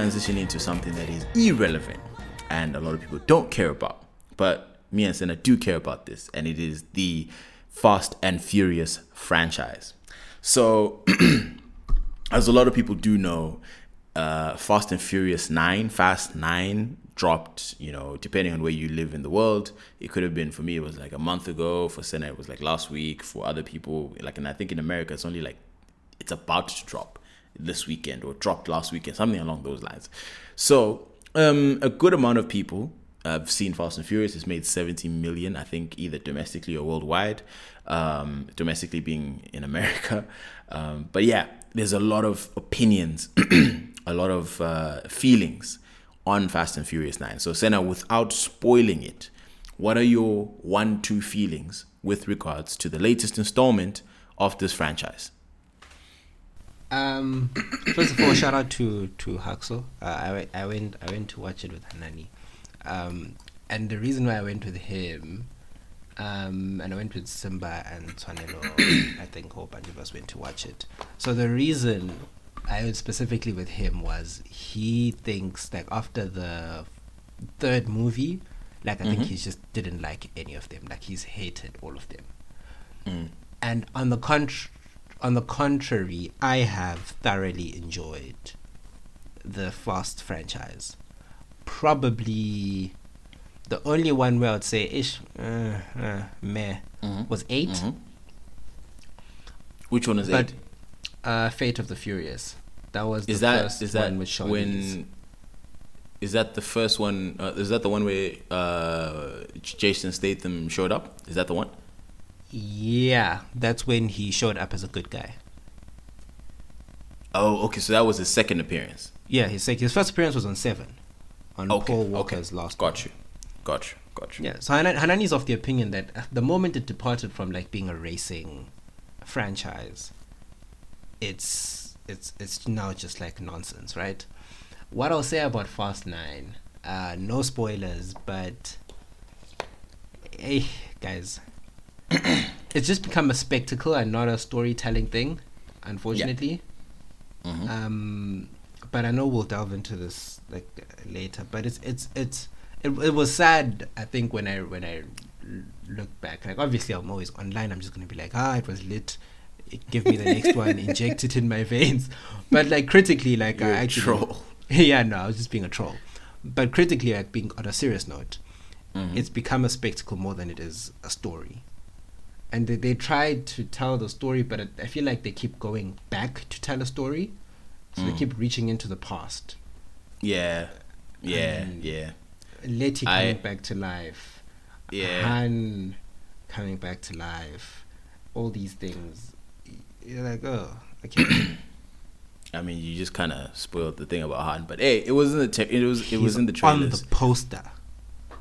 transition into something that is irrelevant and a lot of people don't care about. But me and Senna do care about this, and it is the Fast and Furious franchise. So, as a lot of people do know, uh, Fast and Furious 9, Fast 9 dropped, you know, depending on where you live in the world. It could have been, for me, it was like a month ago. For Senna, it was like last week. For other people, like, and I think in America, it's only like, it's about to drop this weekend or dropped last weekend, something along those lines. So, um, a good amount of people have seen Fast and Furious. It's made 70 million, I think, either domestically or worldwide. Um, domestically being in America. Um, but yeah, there's a lot of opinions, a lot of uh, feelings on Fast and Furious 9. So, Senna, without spoiling it, what are your one, two feelings with regards to the latest installment of this franchise? Um, first of all, shout out to to Haxel. Uh, I, I went I went to watch it with Hanani, um, and the reason why I went with him, um, and I went with Simba and Twanelo, I think a whole bunch of us went to watch it. So the reason I went specifically with him was he thinks that after the third movie, like I think Mhm. he just didn't like any of them. Like he's hated all of them. Mm. And on the contr- on the contrary, I have thoroughly enjoyed the Fast franchise. Probably the only one where I'd say ish uh, uh, meh Mhm. was 8 Mhm. Which one is but it? uh, Fate of the Furious. That was Is the that first is that one with Sean Mendes. when? Is that the first one? Uh, is that the one where uh, Jason Statham showed up? Is that the one? Yeah, that's when he showed up as a good guy. Oh, okay. So that was his second appearance. Yeah, his sec- his first appearance was on Seven, on Okay, Paul okay. Walker's last. Got you, got you, got you. Yeah, so Hanan- Hanani's of the opinion that uh, the moment it departed from like being a racing franchise, it's it's it's now just like nonsense, right? What I'll say about Fast Nine, uh, no spoilers, but hey guys, it's just become a spectacle and not a storytelling thing, unfortunately. Mhm. Um, but I know we'll delve into this like later. But it's it's it's it, it was sad. I think when I when I look back, like obviously I'm always online. I'm just gonna be like, ah, it was lit. Give me the next one, inject it in my veins. But like critically, like You're I actually, troll. yeah, no, I was just being a troll. But critically, like being on a serious note, Mhm. it's become a spectacle more than it is a story. And they, they tried to tell the story, but I feel like they keep going back to tell a story. So they Mm. keep reaching into the past. Yeah, yeah, Um, yeah, Letty I- coming back to life. yeah. Han coming back to life. All these things. You're like, oh, okay. I mean, you just kind of spoiled the thing about Han, but hey, it was in the te- it was it was He's in the on the poster.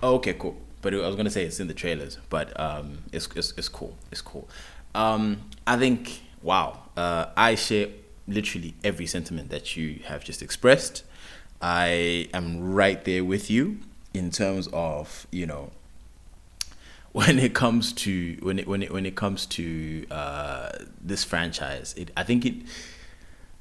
Oh, okay, cool. But I was gonna say it's in the trailers, but um, it's it's, it's cool. It's cool. Um, I think wow. Uh, I share literally every sentiment that you have just expressed. I am right there with you in terms of you know when it comes to when it when it when it comes to uh, this franchise. It I think it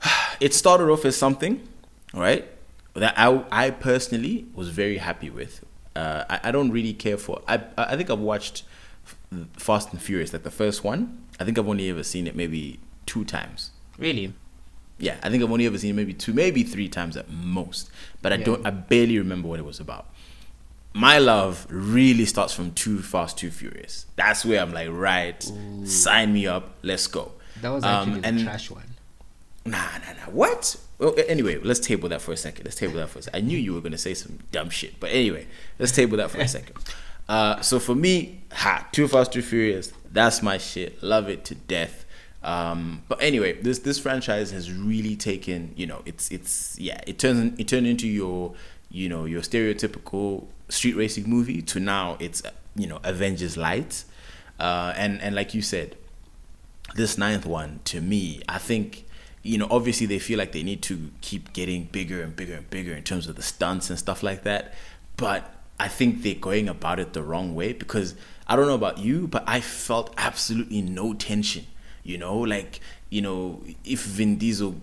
it started off as something, right? That I I personally was very happy with. Uh, I I don't really care for. I I think I've watched Fast and Furious, like the first one. I think I've only ever seen it maybe two times. Really? Yeah, I think I've only ever seen it maybe two, maybe three times at most. But I Yeah. don't. I barely remember what it was about. My love really starts from Too Fast, Too Furious. That's where I'm like, right, sign me up, let's go. That was Um, actually the and- trash one. Nah, nah, nah. What? Well, anyway, let's table that for a second. Let's table that for a second. I knew you were gonna say some dumb shit, but anyway, let's table that for a second. Uh, so for me, ha, Too Fast, Too Furious. That's my shit. Love it to death. Um, but anyway, this this franchise has really taken. You know, it's it's yeah. It turns it turned into your you know your stereotypical street racing movie to now it's you know Avengers Light, uh, and and like you said, this ninth one to me i think you know obviously they feel like they need to keep getting bigger and bigger and bigger in terms of the stunts and stuff like that but i think they're going about it the wrong way because i don't know about you but i felt absolutely no tension you know like you know, if Vin Diesel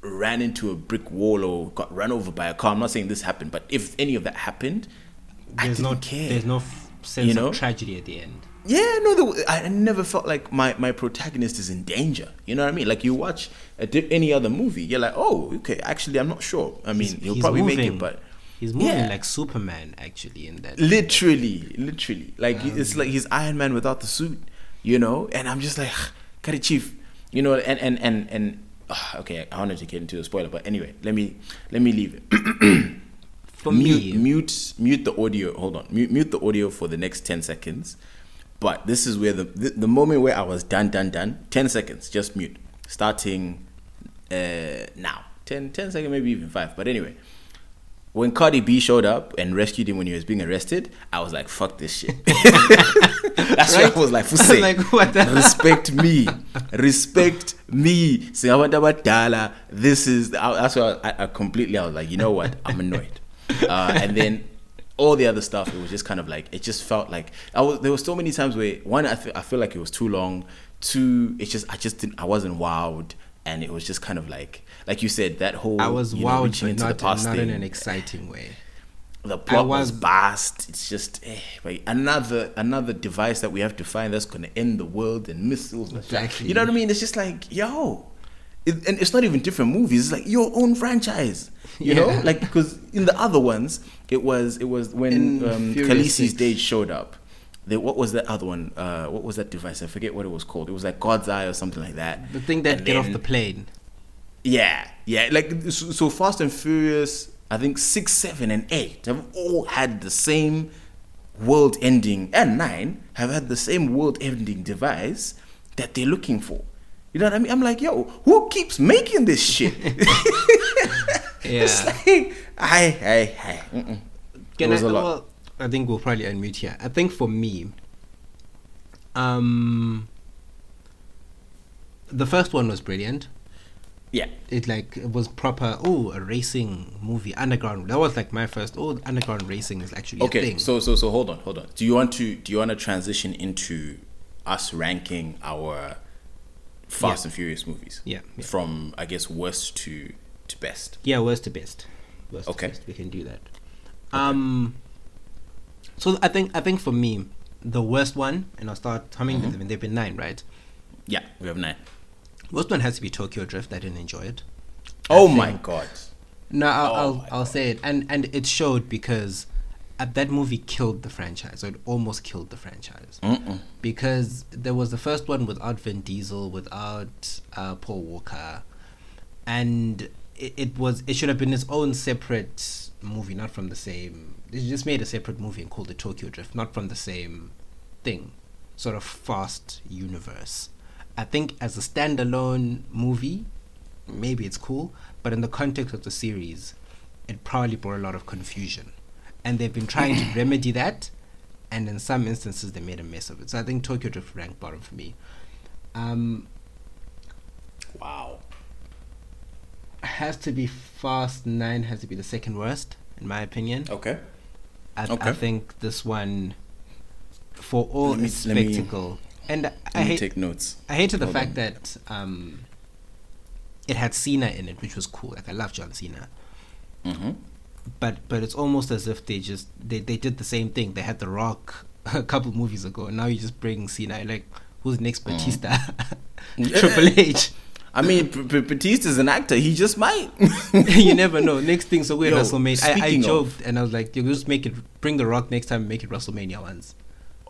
ran into a brick wall or got run over by a car, I'm not saying this happened, but if any of that happened, I There's didn't no care. there's no sense You know? of tragedy at the end. Yeah, no, there, I never felt like my, my protagonist is in danger. You know what I mean? Like you watch a, di- any other movie, you're like, oh, okay. Actually, I'm not sure. I mean, He's- he'll he's probably make it, but He's moving Yeah. like Superman actually in that. literally, literally, like it's like he's Iron Man without the suit. You know, and I'm just like, got it, chief. You know, and and and and. ah, okay, I wanted to get into a spoiler, but anyway, let me let me leave it. For mute, me, mute, mute the audio. Hold on, mute, mute the audio for the next ten seconds. But this is where the, the the moment where I was done, done, done. Ten seconds, just mute. Starting uh, now. 10, 10 seconds, maybe even five. But anyway, when Cardi B showed up and rescued him when he was being arrested, I was like, "Fuck this shit." That's Right? what I was like. "Fuse, like, what the- respect me, respect me. This is that's why I, I completely. I was like, you know what? I'm annoyed. Uh, and then all the other stuff, it was just kind of like it just felt like I was. There were so many times where one, I feel, I feel like it was too long. Two, it's just I just didn't. I wasn't wowed, and it was just kind of like like you said that whole. I was know, wowed, reaching into not, the past not in an exciting way. the plot was, was- vast. It's just eh, like another another device that we have to find that's going to end the world and missiles. Exactly. You know what I mean? It's just like yo, it, and it's not even different movies. It's like your own franchise. You know, like because in the other ones, it was it was when In um, Khaleesi's. Days showed up. They, what was that other one? Uh, what was that device? I forget what it was called. It was like God's Eye or something like that. The thing that And get off the plane. yeah, yeah. Like so, so Fast and Furious, I think six, seven, and eight have all had the same world-ending, and nine have had the same world-ending device that they're looking for. You know what I mean? I'm like, yo, who keeps making this shit? It's Yeah. like, I, I, I. Mm-mm. Can I, a. Well, I think we'll probably unmute here. I think for me, um, the first one was brilliant. Yeah. It like it was proper. Oh, a racing movie, underground. That was like my first. Oh, underground racing is actually a Okay. thing. So, so, so, hold on, hold on. Do you want to? Do you want to transition into us ranking our Fast Yeah. and Furious movies? Yeah, yeah. From I guess worst to to best. Yeah, worst to best. Worst Okay. to best. We can do that. Um. So I think I think for me, the worst one, and I'll start humming Mm-hmm. them. They've been nine, right? Yeah, we have nine. Worst one has to be Tokyo Drift. I didn't enjoy it. Oh my god. No, I'll Oh I'll, I'll say it, and and it showed because that movie killed the franchise, or it almost killed the franchise. Mm-mm. Because there was the first one without Vin Diesel, without uh, Paul Walker, and it, it was it should have been its own separate movie, not from the same. They just made a separate movie and called it Tokyo Drift, not from the same thing, sort of fast universe. I think as a standalone movie, maybe it's cool, but in the context of the series, it probably brought a lot of confusion. And they've been trying to remedy that, and in some instances, they made a mess of it. So I think Tokyo Drift ranked bottom for me. Um, Wow. has to be Fast 9, has to be the second worst, in my opinion. Okay. I, I okay. think this one, for all Let me- its let me- spectacle, and I hate, take notes. I hated the Hold fact on. that um, it had Cena in it, which was cool. Like I love John Cena, Mm-hmm. But but it's almost as if they just they, they did the same thing. They had The Rock a couple movies ago, and now you just bring Cena. Like who's next? Mm. Batista, Triple H. I mean, P- Batista's an actor. He just might. you never know. Next thing, so we're Yo, WrestleMania. I, I speaking of- joked and I was like, you just make it, bring The Rock next time, and make it WrestleMania once.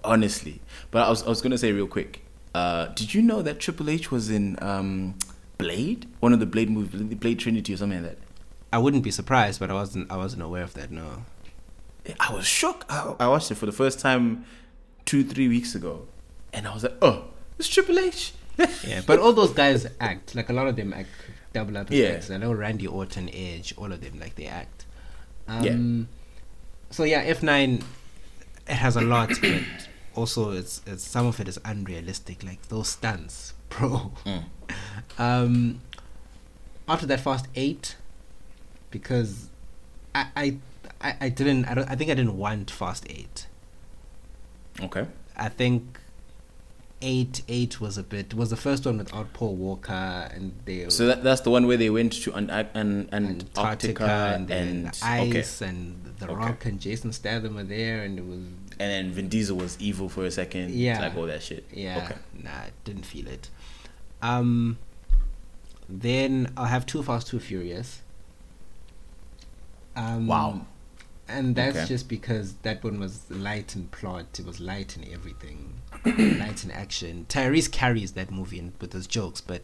Honestly, but I was I was gonna say real quick. Uh, did you know that Triple H was in um, Blade, one of the Blade movies, the Blade Trinity or something like that? I wouldn't be surprised, but I wasn't. I wasn't aware of that. No. I was shocked. I, I watched it for the first time two, three weeks ago, and I was like, "Oh, it's Triple H." Yeah, but all those guys act like a lot of them act double up. Yeah. Yeah. I know Randy Orton, Edge, all of them like they act. Um, So yeah, F nine, it has a lot, but also it's it's some of it is unrealistic. Like those stunts, bro. Mm. Um, after that, Fast Eight, because I I I, didn't I, don't, I think I didn't want Fast Eight. Okay. I think eight eight was a bit was the first one without Paul Walker and they So that, that's the one where they went to and and, and, Antarctica and then and the okay. ice and the Okay. Rock and Jason Statham were there and it was and then Vin Diesel was evil for a second. Yeah. like all that shit. yeah Okay. nah didn't feel it. Um, then I'll have Too Fast Too Furious. Um, Wow. And that's Okay. just because that one was light in plot. It was light in everything, light in action. Tyrese carries that movie in, with his jokes, but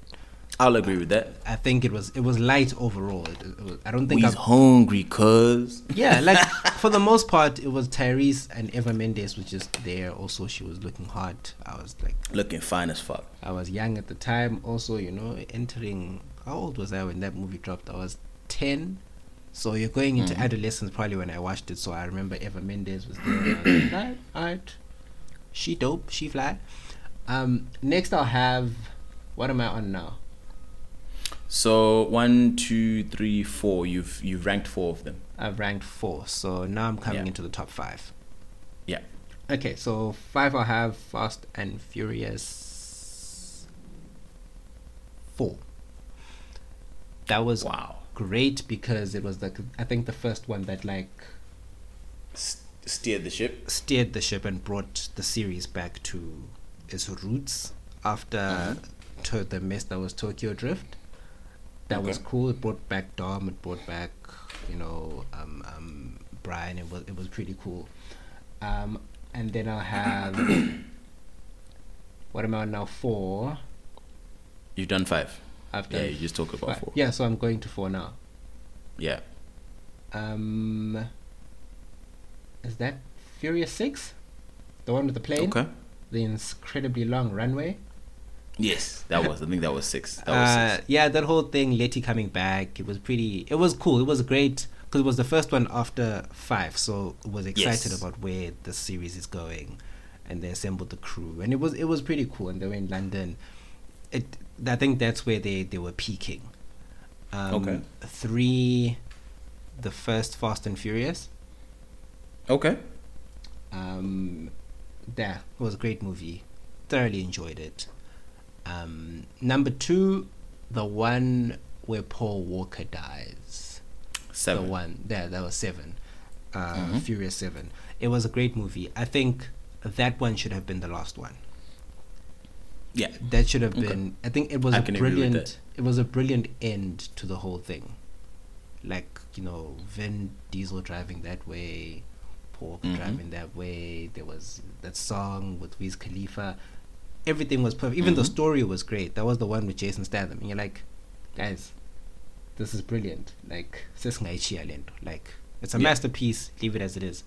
I'll agree with that. I think it was it was light overall. It, it was, I don't think. he's hungry, cuz. yeah, like for the most part, it was Tyrese and Eva Mendes was just there. Also, she was looking hot. I was like, Looking fine as fuck. I was young at the time. Also, you know, entering. How old was I when that movie dropped? I was ten. So you're going into Mhm. adolescence probably when I watched it. So I remember Eva Mendes was there. was like, alright, alright. She dope. She fly. Um, next I'll have. What am I on now? So one, two, three, four. You've you've ranked four of them. I've ranked four. So now I'm coming Yeah. into the top five. Yeah. Okay, so five I'll have Fast and Furious four. That was Wow. Great because it was the I think the first one that like S- steered the ship. steered the ship and brought the series back to its roots after Mhm. to the mess that was Tokyo Drift. That was cool. It brought back Dom. It brought back you know um, um, Brian. It was it was pretty cool. Um, and then I'll have what am I now? Four. You've done five. I've Yeah, you just talk about five. four. Yeah, so I'm going to four now. Yeah. Um, is that Furious Six? The one with the plane? Okay. The incredibly long runway? Yes, that was. I think that was six. That was Uh, six. yeah, that whole thing, Letty coming back, it was pretty. It was cool. It was great because it was the first one after five, so I was excited Yes. about where the series is going, and they assembled the crew, and it was it was pretty cool. And they were in London. It, I think that's where they they were peaking. Um, Okay. Three, the first Fast and Furious. Okay. Um, yeah, it was a great movie. Thoroughly enjoyed it. Um, number two, the one where Paul Walker dies. Seven. The one, yeah, that was seven. Uh, Mhm. Furious Seven. It was a great movie. I think that one should have been the last one. Yeah. That should have Okay. been. I think it was I a can agree with brilliant. It was a brilliant end to the whole thing. Like you know, Vin Diesel driving that way, Paul Mhm. driving that way. There was that song with Wiz Khalifa. Everything was perfect. Even the Mhm. story was great. That was the one with Jason Statham. And you're like, guys, this is brilliant. Like, sesingayishiya le nto. like it's a Yeah. masterpiece. Leave it as it is.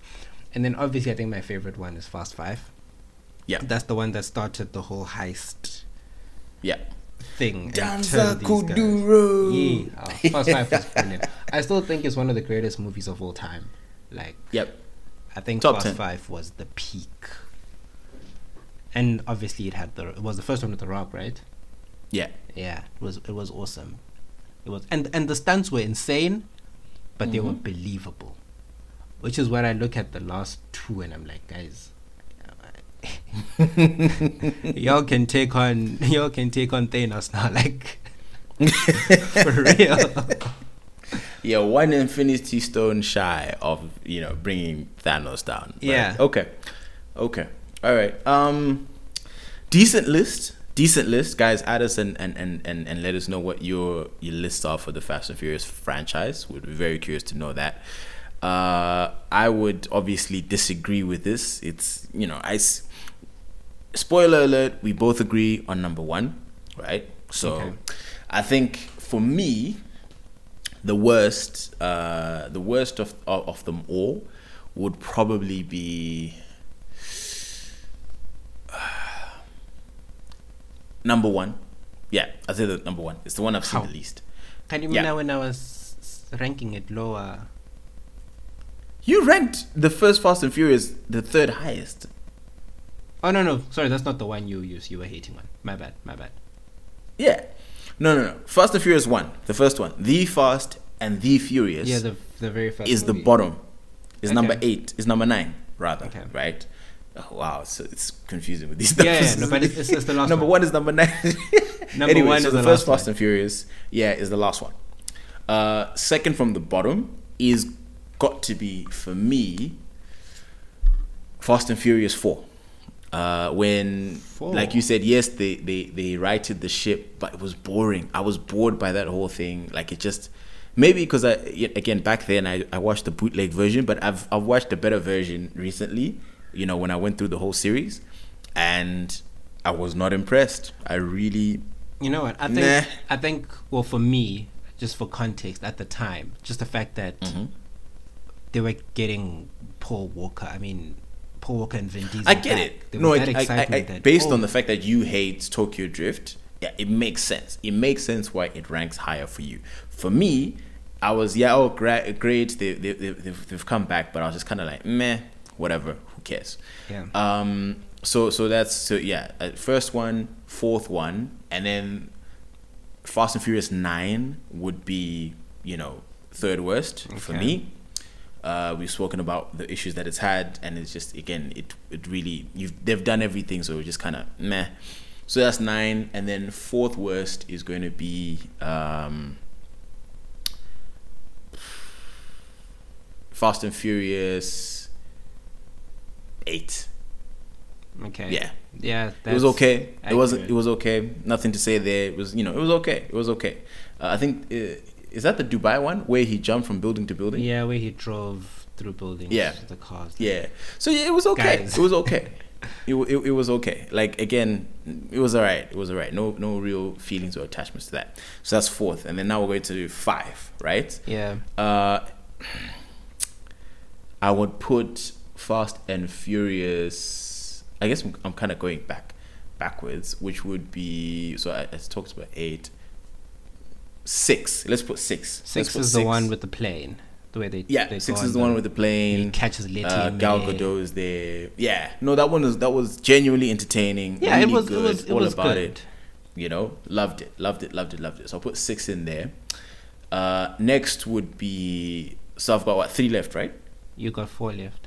And then obviously, I think my favorite one is Fast Five. Yeah. That's the one that started the whole heist Yeah. thing. and Danza turned these guys- Kuduro. Yeah, oh, Fast Five was brilliant. I still think it's one of the greatest movies of all time. Like, Yep. I think Top Fast 10. Five was the peak. And obviously, it had the it was the first one with the Rock, right? Yeah. Yeah, it was it was awesome. It was and and the stunts were insane, but they were Mhm. believable. Which is where I look at the last two and I'm like, guys, y'all can take on y'all can take on Thanos now, like for real. Yeah, one Infinity Stone shy of you know bringing Thanos down. But, Yeah. Okay. Okay. All right. Um, decent list. Decent list, guys. Add us and and, and, and, and let us know what your your lists are for the Fast and Furious franchise. We'd be very curious to know that. Uh, I would obviously disagree with this. It's you know I. Spoiler alert: We both agree on number one, right? So, Okay. I think for me, the worst uh the worst of of, of them all would probably be number one yeah i say the number one it's the one i've seen How? the least Can you Yeah. remember when I was ranking it lower? you ranked the first fast and furious the third highest Oh no no, sorry, that's not the one you you you were hating one. My bad, my bad. yeah no no no fast and furious one the first one the fast and the furious Yeah, the the very first is the bottom is number eight is number nine rather Okay. right Oh, wow, so it's confusing with these Yeah, numbers. yeah, no, but it's, it's, the last number one. one is number nine. Number anyway, one so is the, the first Fast and Furious, yeah, is the last one. Uh, second from the bottom is got to be for me. Fast and Furious Four. Uh, when, Four. like you said, yes, they, they they righted the ship, but it was boring. I was bored by that whole thing. Like it just maybe because I again back then I, I watched the bootleg version, but I've I've watched a better version recently. You know when I went through the whole series, and I was not impressed. I really You know what? I think Nah. I think well for me, just for context at the time, just the fact that Mm-hmm. they were getting Paul Walker. I mean, Paul Walker and Vin Diesel. I get back. it. There No, was it, that I, I, I, that, based oh, on the fact that you hate Tokyo Drift, yeah, it makes sense. It makes sense why it ranks higher for you. For me, I was yeah, oh gra- great, they, they, they, they've, they've come back, but I was just kind of like meh, whatever, who cares? Yeah. Um. So so that's so yeah. Uh, first one, fourth one, and then Fast and Furious Nine would be you know third worst for me. Uh, we've spoken about the issues that it's had, and it's just again, it it really you've they've done everything, so just kind of meh. So that's nine, and then fourth worst is going to be um, Fast and Furious eight. okay. Yeah, Yeah. it was okay. It wasn't. It was okay. Nothing to say there. It was you know it was okay. It was okay. Uh, I think uh, is that the Dubai one where he jumped from building to building. Yeah, where he drove through buildings. Yeah. The cars. Yeah. So yeah, it was okay. Guys. It was okay. it, it, it was okay. Like again, it was alright. It was alright. No no real feelings or attachments to that. So that's fourth, and then now we're going to five, right? Yeah. Uh, I would put Fast and Furious. I guess I'm, I'm kind of going back, backwards, which would be so I, I talked about eight. Six. Let's put six. Six put is the one with the plane. The way they yeah. they Six is the one with the plane. he catches Letty. Uh, Gal. Gadot is there. Yeah, no, that one was that was genuinely entertaining. Yeah, it was. good, It was. It all was about good. it. You know, loved it, loved it, loved it, loved it. So I'll put six in there. Uh, next would be so I've got what three left, right? You got four left.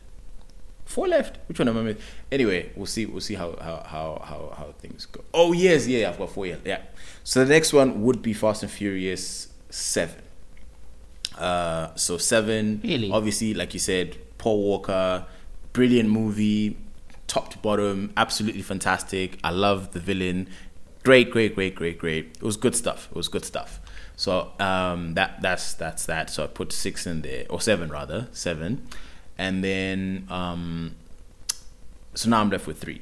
Four left. Which one am I missing? Anyway, we'll see. We'll see how how how how, how things go. Oh yes, yeah, I've got four. Yeah, yeah. So the next one would be Fast and Furious Seven. Uh, so seven. Really? Obviously, like you said, Paul Walker, brilliant movie, top to bottom, absolutely fantastic. I love the villain. Great, great, great, great, great. It was good stuff. It was good stuff. So um, that that's that's that. So I put six in there, or seven rather, seven, and then um, so now I'm left with three.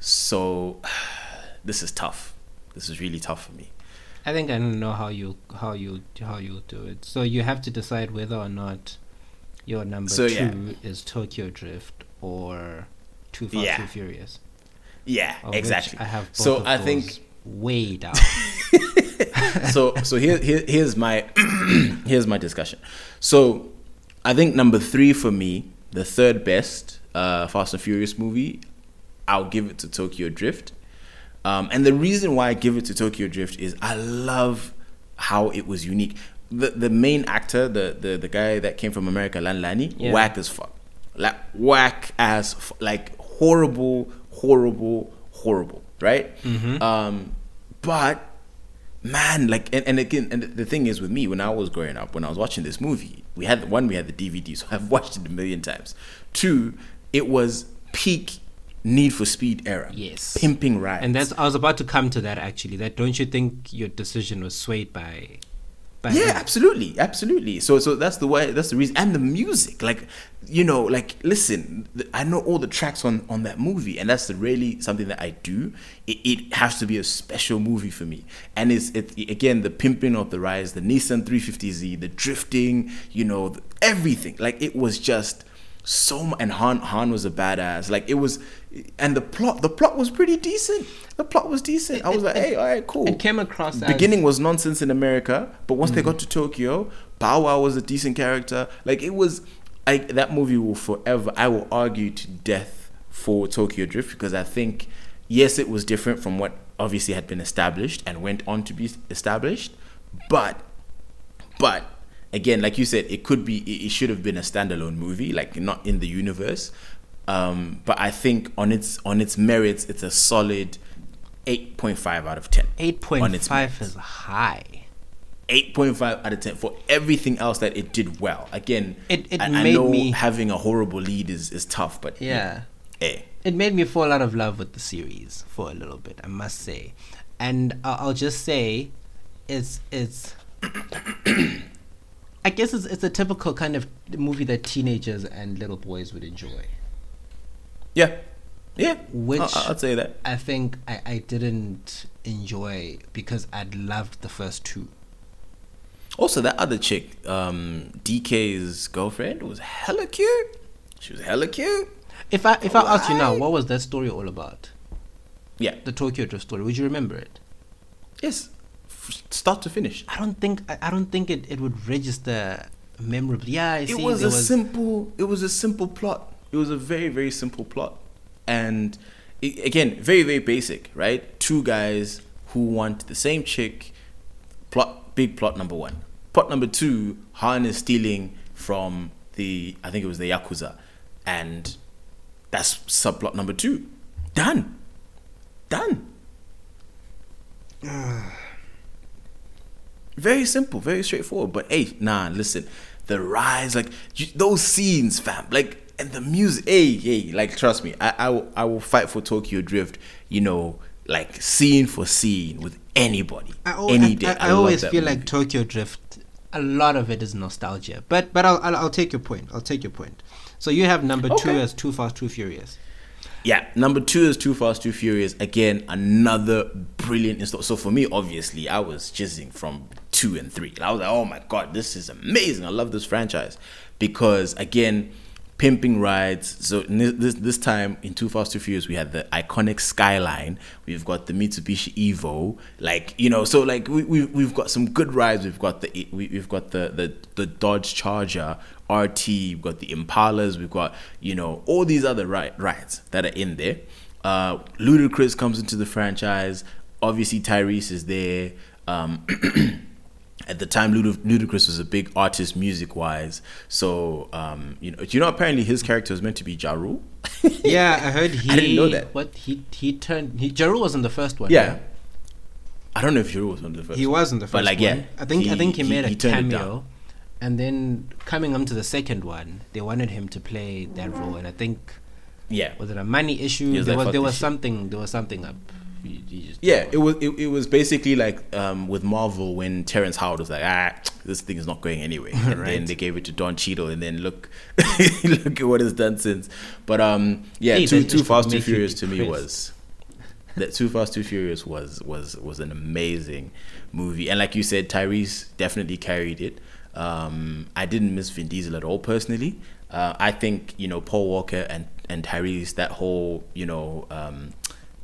So this is tough. This is really tough for me. I think I don't know how you how you how you do it. So you have to decide whether or not your number So, two yeah. is Tokyo Drift or Too Fast Yeah. Too Furious. Yeah, of exactly. I have both so I think way down. so so here, here here's my here's my discussion. So I think number three for me, the third best uh, Fast and Furious movie, I'll give it to Tokyo Drift. Um, and the reason why I give it to Tokyo Drift is I love how it was unique. The the main actor, the the, the guy that came from America, Lan Lani, Yeah. whack as fuck, like whack as fu- like horrible, horrible, horrible, right? Um, but man like and, and again and the thing is with me when i was growing up when i was watching this movie we had one we had the dvd so i've watched it a million times two it was peak need for speed era Yes. pimping rides and that's I was about to come to that actually. That don't you think your decision was swayed by yeah absolutely absolutely. So so that's the way that's the reason and the music like you know like listen i know all the tracks on on that movie and that's the really something that i do. It, it has to be a special movie for me. And it's it again the pimping of the rise the nissan 350z the drifting you know everything. Like it was just so and Han Han was a badass. Like it was, and the plot the plot was pretty decent. The plot was decent. I was like, hey, all right, cool. It came across as- beginning was nonsense in America, but once they mm. got to Tokyo, Bow Wow was a decent character. Like it was, I that movie will forever. I will argue to death for Tokyo Drift because I think, yes, it was different from what obviously had been established and went on to be established, but but again, like you said, it could be, it, it should have been a standalone movie, like not in the universe. Um, but I think on its on its merits, it's a solid eight point five out of ten. Eight point five is high. 8.5 out of 10 for everything else that it did well. Again, It- it I, I made know me- having a horrible lead is, is tough, but Yeah. eh. It made me fall out of love with the series for a little bit, I must say. And I- I'll just say, it's it's. I guess it's it's a typical kind of movie that teenagers and little boys would enjoy. Yeah, yeah. Which- I, I'd say that. I think I, I didn't enjoy because I'd loved the first two. Also, that other chick, um, DK's girlfriend, was hella cute. She was hella cute. If I if I asked you now, what was that story all about? Yeah. The Tokyo Drift story. Would you remember it? Yes. F- start to finish. I don't think I, I don't think it, it would register memorably. Yeah, I It see. was a simple. It was a simple plot. It was a very very simple plot, and i again very very basic. Right, two guys who want the same chick. Plot big plot number one. Plot number two: Han is stealing from the I think it was the yakuza, and that's subplot number two. Done. Done. Very simple, very straightforward. But hey, nah, listen, the rise, like those scenes, fam, like and the music. Hey, hey, like trust me, I, I, will, I will fight for Tokyo Drift. You know, like scene for scene with anybody, I, al- any I- day. I, I love always feel movie. like Tokyo Drift. A lot of it is nostalgia, but but I'll, I'll I'll take your point. I'll take your point. So you have number two as Too Fast, Too Furious. Yeah, number two is Too Fast, Too Furious. Again, another brilliant install. So for me, obviously, I was jizzing from two and three. I was like, oh my god, this is amazing. I love this franchise because again, pimping rides. So this this, time in Too Fast, Too Furious, we had the iconic Skyline. We've got the Mitsubishi Evo. Like you know, so like we, we we've got some good rides. We've got the we, we've got the the the Dodge Charger. RT, we've got the Impalas, we've got, you know, all these other ri- rides that are in there. Uh, Ludacris comes into the franchise. Obviously, Tyrese is there. Um, at the time, Luda- Ludacris was a big artist music wise. So, um, you know, you know apparently his character was meant to be Ja Rule Yeah, I heard he. I didn't know that. What he he turned. He Ja Rule was in the first one. Yeah. I don't know if Ja Rule was one of the first. he wasn't the first But like, one. yeah, I think I he- think he, he- made a he turned cameo, and then coming on to the second one, they wanted him to play that role, and I think Yeah. was it a money issue? Was there like, was there was shit." something there was something up. He just- Yeah, it was it, it was basically like um, with Marvel when Terrence Howard was like, ah, this thing is not going anywhere, and then they gave it to Don Cheadle, and then look, look at what it's done since. But um, yeah, Hey, Too Too Fast Too Furious to me was that Too Fast Too Furious was was was an amazing movie, and like you said, Tyrese definitely carried it. Um, I didn't miss Vin Diesel at all personally. Uh, I think you know Paul Walker and and Tyrese that whole you know um,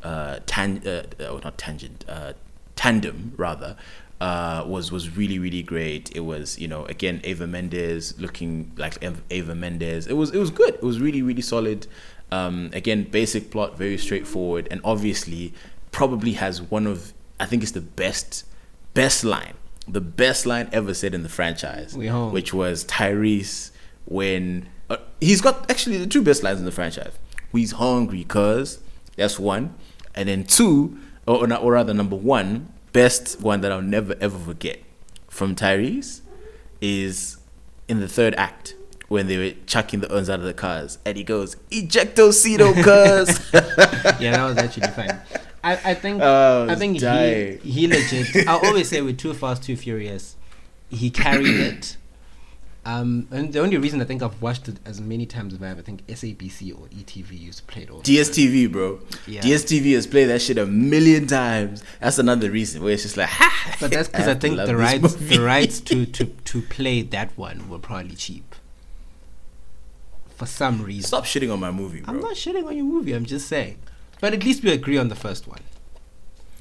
uh, tan uh, oh, not tangent uh, tandem rather uh, was was really really great. It was you know again Eva Mendes looking like Eva Mendes. It was it was good. It was really really solid. Um, again, basic plot, very straightforward, and obviously probably has one of I think it's the best best line, the best line ever said in the franchise, which was Tyrese when uh, he's got actually the two best lines in the franchise. He's hungry, cuz that's one, and then two, or, or or rather number one, best one that I'll never ever forget from Tyrese is in the third act when they were chucking the urns out of the cars, and he goes ejecto seato, cuz. yeah, that was actually fine. I, I think Oh, I I think he dying. he legit. I always say with Too Fast Too Furious, he carried it. Um, and the only reason I think I've watched it as many times as I have, I think SABC or ETV used to play it all. DSTV, bro. Yeah. DSTV has played that shit a million times. That's another reason where it's just like, ha! But that's because I, to think the rights the rights to, to, to play that one were probably cheap. For some reason. Stop shitting on my movie, bro. I'm not shitting on your movie, I'm just saying. But at least we agree on the first one.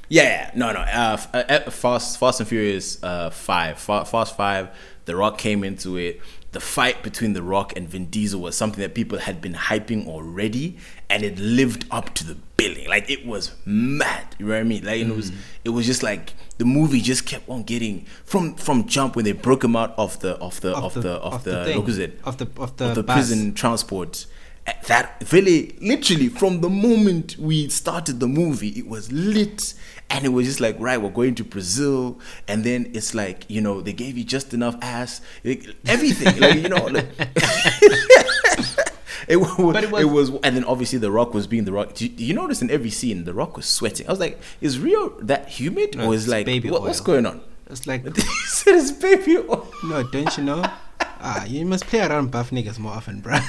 Yeah, no, no. Uh, uh, Fast, Fast and Furious uh, Five, Fa- Fast Five. The Rock came into it. The fight between The Rock and Vin Diesel was something that people had been hyping already, and it lived up to the billing. Like it was mad. You know what I mean? Like it was, it was just like the movie just kept on getting from from jump when they broke him out of the of the of, the, of, the, thing. what was it Of the of the, of the prison transport that really literally from the moment we started the movie it was lit and it was just like right we're going to brazil. And then it's like you know they gave you just enough ass. Like, everything. Like you know like it, was, it, it was, was- and then obviously the rock was being the rock. Do you, notice in every scene the rock was sweating. I was like is rio that humid? No, or is like baby what, what's going on? It's like it's baby oil. No, don't you know? Ah, you must play around buff niggas more often, bruh.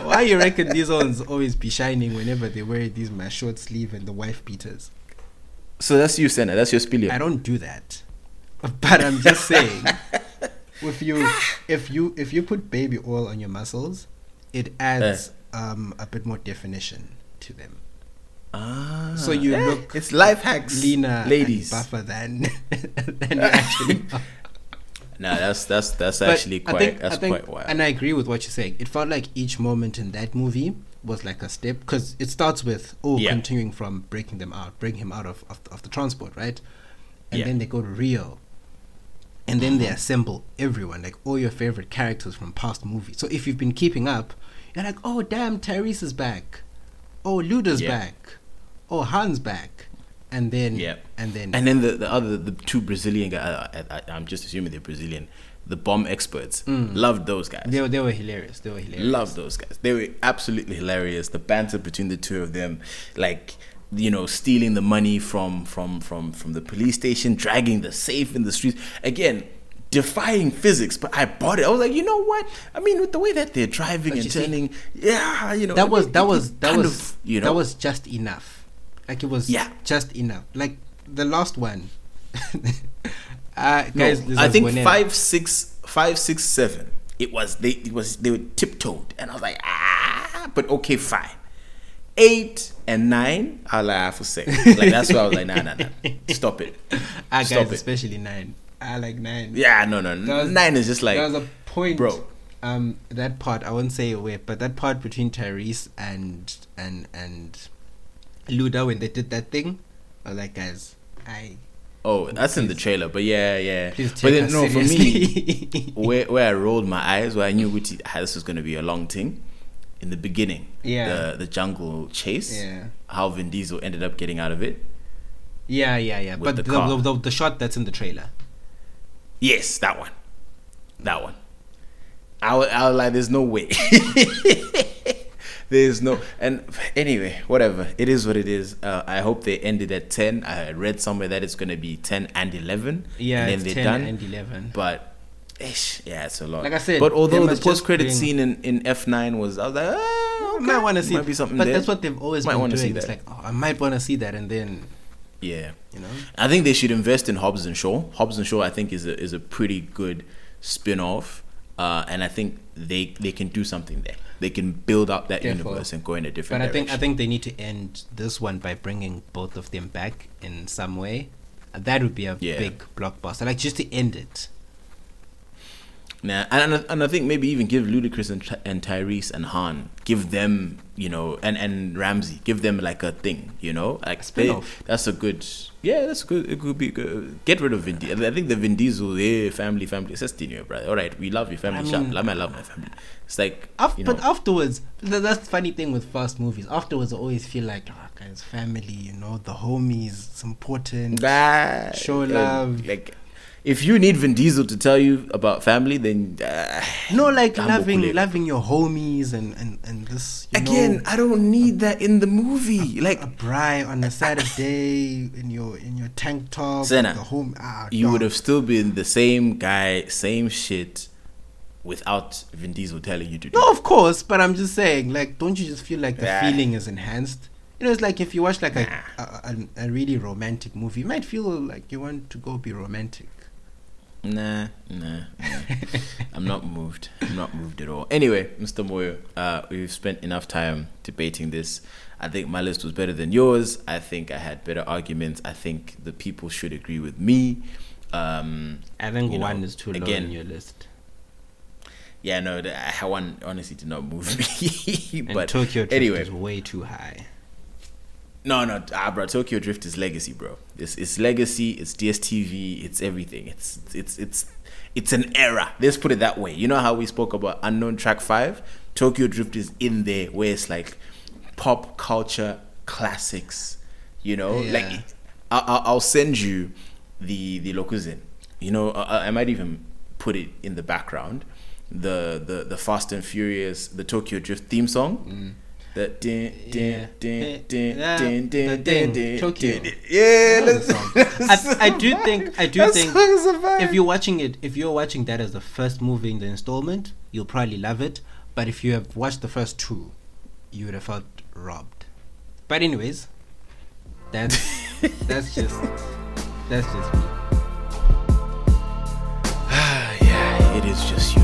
You reckon these ones always be shining whenever they wear these my short sleeve and the wife beaters? so that's you Senna. that's your spillion I don't do that. But I'm just saying if you if you if you put baby oil on your muscles, it adds um a bit more definition to them. Ah, So you eh, look it's life hacks, Leaner ladies. buffer than than you actually are. No, that's that's that's But actually quite think- that's think- quite wild. And I agree with what you're saying. It felt like each moment in that movie was like a step because it starts with oh Yeah. continuing from breaking them out, breaking him out of of, of the transport, right? And Yeah. then they go to Rio, and then they assemble everyone, like all your favorite characters from past movies. So if you've been keeping up, you're like, oh damn, Tyrese is back, oh Luda's Yeah. back, oh Han's back, and then Yeah. and then and then the, the other the two Brazilian guys, I, I, I'm just assuming they're Brazilian, the bomb experts, mm. loved those guys. they were they were hilarious. They were hilarious. Loved those guys. They were absolutely hilarious. The banter between the two of them, like you know, stealing the money from from from from the police station, dragging the safe in the streets. Again, defying physics, but I bought it. I was like, you know what? I mean, with the way that they're driving But and you see, turning, yeah, you know, that I was that was that was of, you know that was just enough. Like it was Yeah. just enough. Like the last one. uh, guys, this I think five, six, five, six, seven. It was they. It was they were tiptoed, and I was like, ah, but okay, fine. Eight and nine, I laugh for sec. Like that's why I was like, nah, nah, nah, stop it, Ah, stop guys, it. especially nine. I like nine. Yeah, no, no, was- nine is just like, there was a point, bro. Um, that part I won't say where, but that part between Tyrese and and and Luda when they did that thing, I was like, guys, I oh, that's in the trailer, but yeah, yeah. please but take then us no, for me, seriously. where where I rolled my eyes, where I knew which ah, this was gonna be a long thing. In the beginning, Yeah. the the jungle chase, Yeah. how Vin Diesel ended up getting out of it. yeah, yeah, yeah. But the the the, the the shot that's in the trailer. Yes, that one. That one. I was, I was like, there's no way. there's no. And anyway, whatever. It is what it is. Uh, I hope they ended at 10. I read somewhere that it's going to be 10 and 11. Yeah, and then 10 they're done. and 11. But, ish, yeah, it's a lot. Like I said, but although the post credit bring- scene in, in F9 was, I was like, ah, I might want to see, Might be something but there. that's what they've always Might been wanna see doing. It's like, oh, I might want to see that, and then Yeah. you know, I think they should invest in Hobbs and Shaw. Hobbs and Shaw, I think, is a is a pretty good spin-off, uh, and I think they they can do something there. They can build up that Careful. universe and go in a different but I think I think they need to end this one by bringing both of them back in some way. That would be a Yeah. big blockbuster, like just to end it. Nah, and, and I think maybe even give Ludacris and, and Tyrese and Han, give them you know, and and Ramsey, give them like a thing, you know, like they, that's a good. Yeah, that's good. It could be good. Get rid of Vin Diesel. I think the Vin Diesel, yeah, family, family. It's just you, brother. All right, we love your family. I mean- Love my love my family. It's like Af- you know, but afterwards, th- that's the funny thing with fast movies. Afterwards, I always feel like, oh, guys, family, you know, the homies, it's important. Bah, Show love. Like, if you need Vin Diesel to tell you about family, then uh, No, like Gambo loving, loving your homies and and and this. You again, know, I don't need that in the movie. Like, a bri on a Saturday in your in your tank top, Senna, the home. Ah, you would have still been the same guy, same shit, without Vin Diesel telling you to do. No, of course, but I'm just saying, like, don't you just feel like the feeling is enhanced? You know, it's like if you watch like a, Nah. a, a a really romantic movie, you might feel like you want to go be romantic. Nah, nah, nah. I'm not moved. I'm not moved at all. Anyway, Mr. Moyo, uh, we've spent enough time debating this. I think my list was better than yours. I think I had better arguments. I think the people should agree with me. Um, I think You know, one is too low again- in your list. yeah, no, the, I one honestly did not move me. And but Tokyo Drift anyway, is way too high. No, no, ah, bro, Tokyo Drift is legacy, bro. It's it's legacy. It's DSTV. It's everything. It's it's it's it's an era. Let's put it that way. You know how we spoke about Unknown Track Five? Tokyo Drift is in there, where it's like pop culture classics. You know, Yeah. like I, I, I'll send you the the Lokuzin. You know, I, I might even put it in the background. The the the Fast and Furious, the Tokyo Drift theme song. The din din din din Yeah, din din din din Tokyo. din. Yeah, Love let's. I, I do think I do think song is a vibe. if you're watching it, if you're watching that as the first movie in the installment, you'll probably love it. But if you have watched the first two, you would have felt robbed. But anyways, that's that's just that's just me. yeah, it is just you.